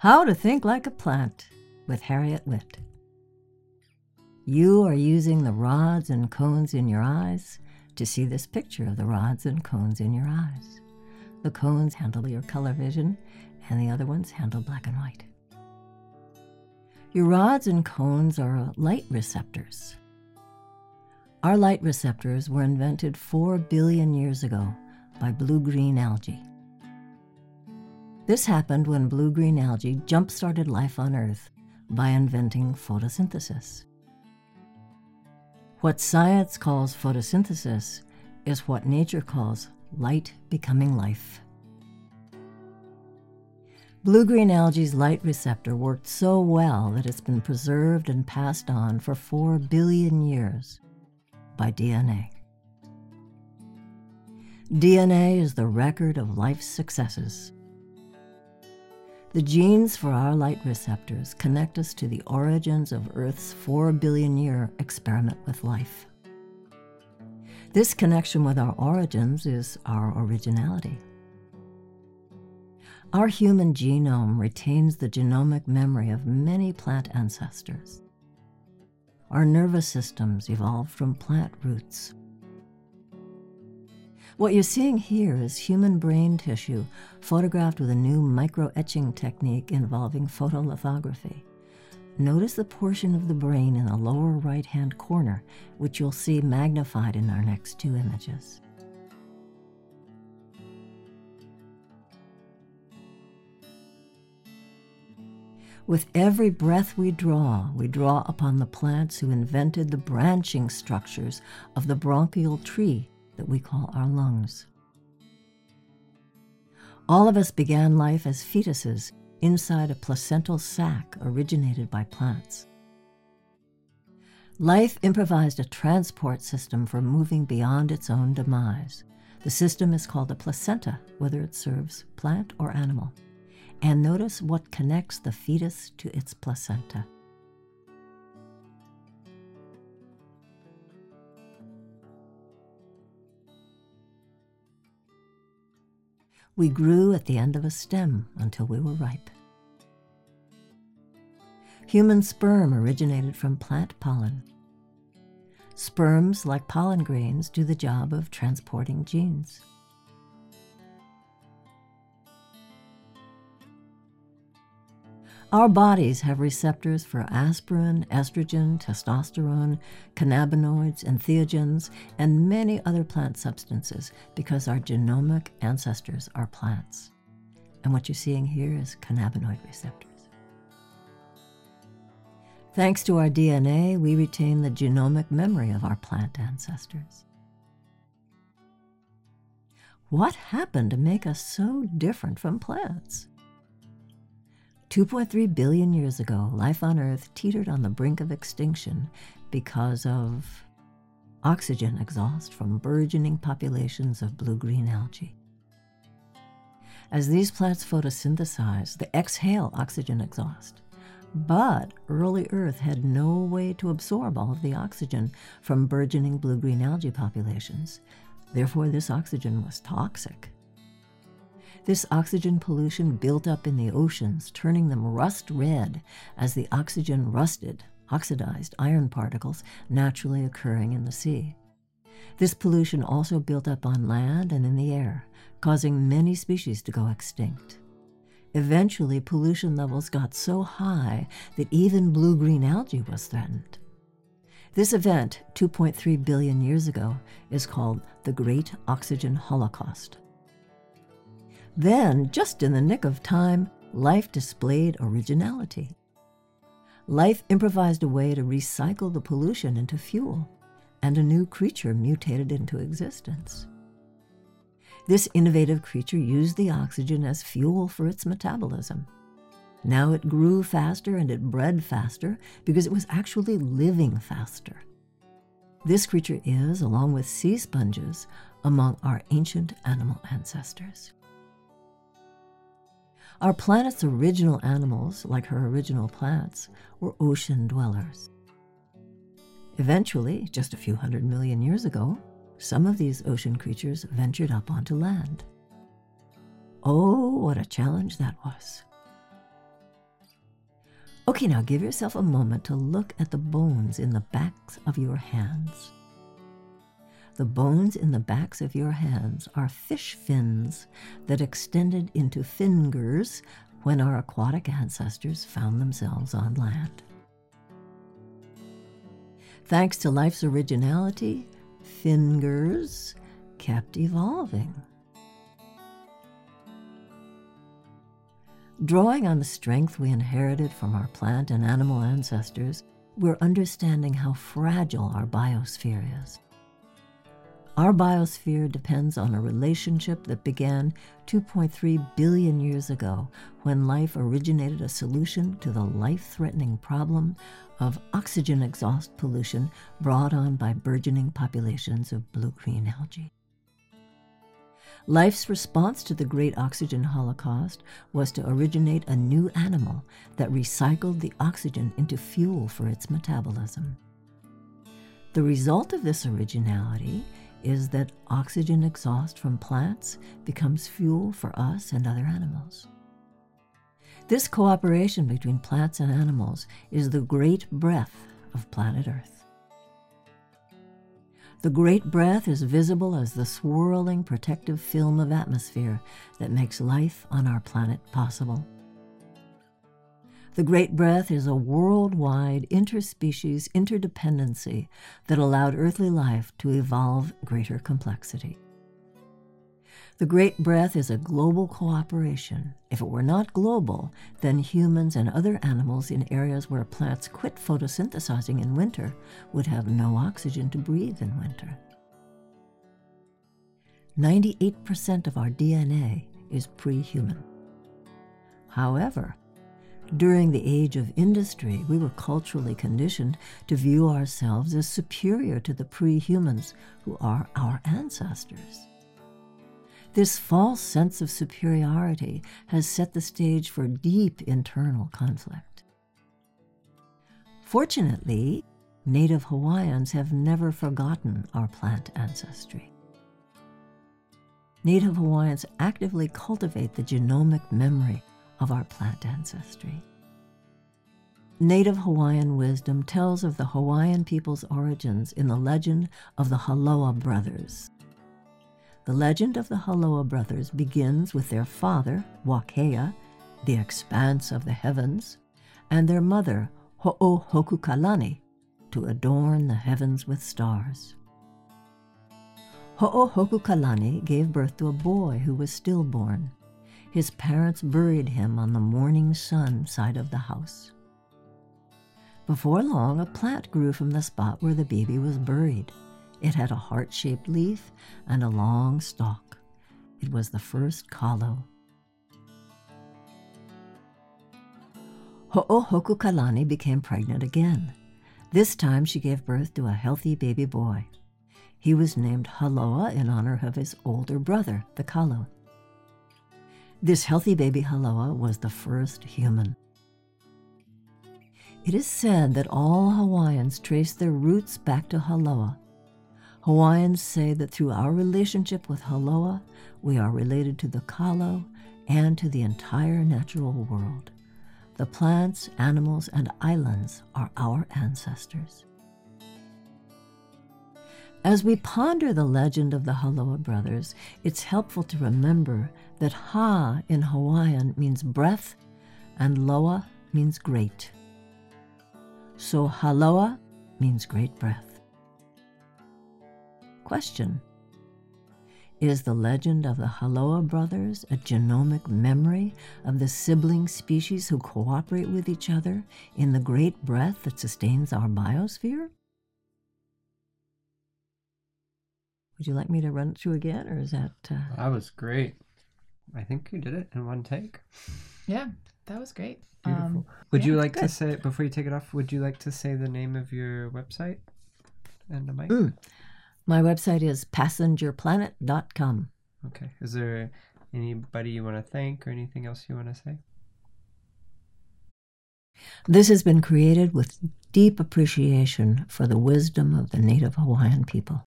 How to Think Like a Plant with Harriet Witt. You are using the rods and cones in your eyes to see this picture of the rods and cones in your eyes. The cones handle your color vision, and the other ones handle black and white. Your rods and cones are light receptors. Our light receptors were invented 4 billion years ago by blue green algae. This happened when blue green algae jump started life on Earth by inventing photosynthesis. What science calls photosynthesis is what nature calls light becoming life. Blue green algae's light receptor worked so well that it's been preserved and passed on for 4 billion years by DNA. DNA is the record of life's successes. The genes for our light receptors connect us to the origins of Earth's 4 billion year experiment with life. This connection with our origins is our originality. Our human genome retains the genomic memory of many plant ancestors. Our nervous systems evolved from plant roots. What you're seeing here is human brain tissue photographed with a new micro etching technique involving photolithography. Notice the portion of the brain in the lower right hand corner, which you'll see magnified in our next two images. With every breath we draw, we draw upon the plants who invented the branching structures of the bronchial tree that we call our lungs. All of us began life as fetuses inside a placental sac originated by plants. Life improvised a transport system for moving beyond its own demise. The system is called a placenta, whether it serves plant or animal. And notice what connects the fetus to its placenta. We grew at the end of a stem until we were ripe. Human sperm originated from plant pollen. Sperms, like pollen grains, do the job of transporting genes. Our bodies have receptors for aspirin, estrogen, testosterone, cannabinoids, entheogens, and many other plant substances because our genomic ancestors are plants. And what you're seeing here is cannabinoid receptors. Thanks to our DNA, we retain the genomic memory of our plant ancestors. What happened to make us so different from plants? 2.3 billion years ago, life on Earth teetered on the brink of extinction because of oxygen exhaust from burgeoning populations of blue green algae. As these plants photosynthesize, they exhale oxygen exhaust. But early Earth had no way to absorb all of the oxygen from burgeoning blue green algae populations. Therefore, this oxygen was toxic this oxygen pollution built up in the oceans, turning them rust red as the oxygen rusted, oxidized iron particles naturally occurring in the sea. This pollution also built up on land and in the air, causing many species to go extinct. Eventually, pollution levels got so high that even blue green algae was threatened. This event, 2.3 billion years ago, is called the Great Oxygen Holocaust. Then, just in the nick of time, life displayed originality. Life improvised a way to recycle the pollution into fuel, and a new creature mutated into existence. This innovative creature used the oxygen as fuel for its metabolism. Now it grew faster and it bred faster because it was actually living faster. This creature is, along with sea sponges, among our ancient animal ancestors. Our planet's original animals, like her original plants, were ocean dwellers. Eventually, just a few hundred million years ago, some of these ocean creatures ventured up onto land. Oh, what a challenge that was. Okay, now give yourself a moment to look at the bones in the backs of your hands. The bones in the backs of your hands are fish fins that extended into fingers when our aquatic ancestors found themselves on land. Thanks to life's originality, fingers kept evolving. Drawing on the strength we inherited from our plant and animal ancestors, we're understanding how fragile our biosphere is. Our biosphere depends on a relationship that began 2.3 billion years ago when life originated a solution to the life threatening problem of oxygen exhaust pollution brought on by burgeoning populations of blue green algae. Life's response to the great oxygen holocaust was to originate a new animal that recycled the oxygen into fuel for its metabolism. The result of this originality is that oxygen exhaust from plants becomes fuel for us and other animals. This cooperation between plants and animals is the great breath of planet Earth. The great breath is visible as the swirling protective film of atmosphere that makes life on our planet possible. The Great Breath is a worldwide interspecies interdependency that allowed earthly life to evolve greater complexity. The Great Breath is a global cooperation. If it were not global, then humans and other animals in areas where plants quit photosynthesizing in winter would have no oxygen to breathe in winter. 98% of our DNA is pre human. However, during the age of industry, we were culturally conditioned to view ourselves as superior to the pre humans who are our ancestors. This false sense of superiority has set the stage for deep internal conflict. Fortunately, Native Hawaiians have never forgotten our plant ancestry. Native Hawaiians actively cultivate the genomic memory of our plant ancestry. Native Hawaiian wisdom tells of the Hawaiian people's origins in the legend of the Haloa brothers. The legend of the Haloa brothers begins with their father, Wakea, the expanse of the heavens, and their mother, Ho'ohokukalani, to adorn the heavens with stars. Ho'ohokukalani gave birth to a boy who was stillborn. His parents buried him on the morning sun side of the house. Before long, a plant grew from the spot where the baby was buried. It had a heart shaped leaf and a long stalk. It was the first kalo. Ho'ohokukalani became pregnant again. This time she gave birth to a healthy baby boy. He was named Haloa in honor of his older brother, the Kalo. This healthy baby Haloa was the first human. It is said that all Hawaiians trace their roots back to Haloa, Hawaiians say that through our relationship with Haloa, we are related to the Kalo and to the entire natural world. The plants, animals, and islands are our ancestors. As we ponder the legend of the Haloa brothers, it's helpful to remember that Ha in Hawaiian means breath and Loa means great. So Haloa means great breath. Question Is the legend of the Haloa brothers a genomic memory of the sibling species who cooperate with each other in the great breath that sustains our biosphere? Would you like me to run it through again, or is that. Uh... That was great. I think you did it in one take. Yeah, that was great. Beautiful. Um, would yeah, you like good. to say, before you take it off, would you like to say the name of your website and the mic? Mm. My website is passengerplanet.com. Okay. Is there anybody you want to thank or anything else you want to say? This has been created with deep appreciation for the wisdom of the Native Hawaiian people.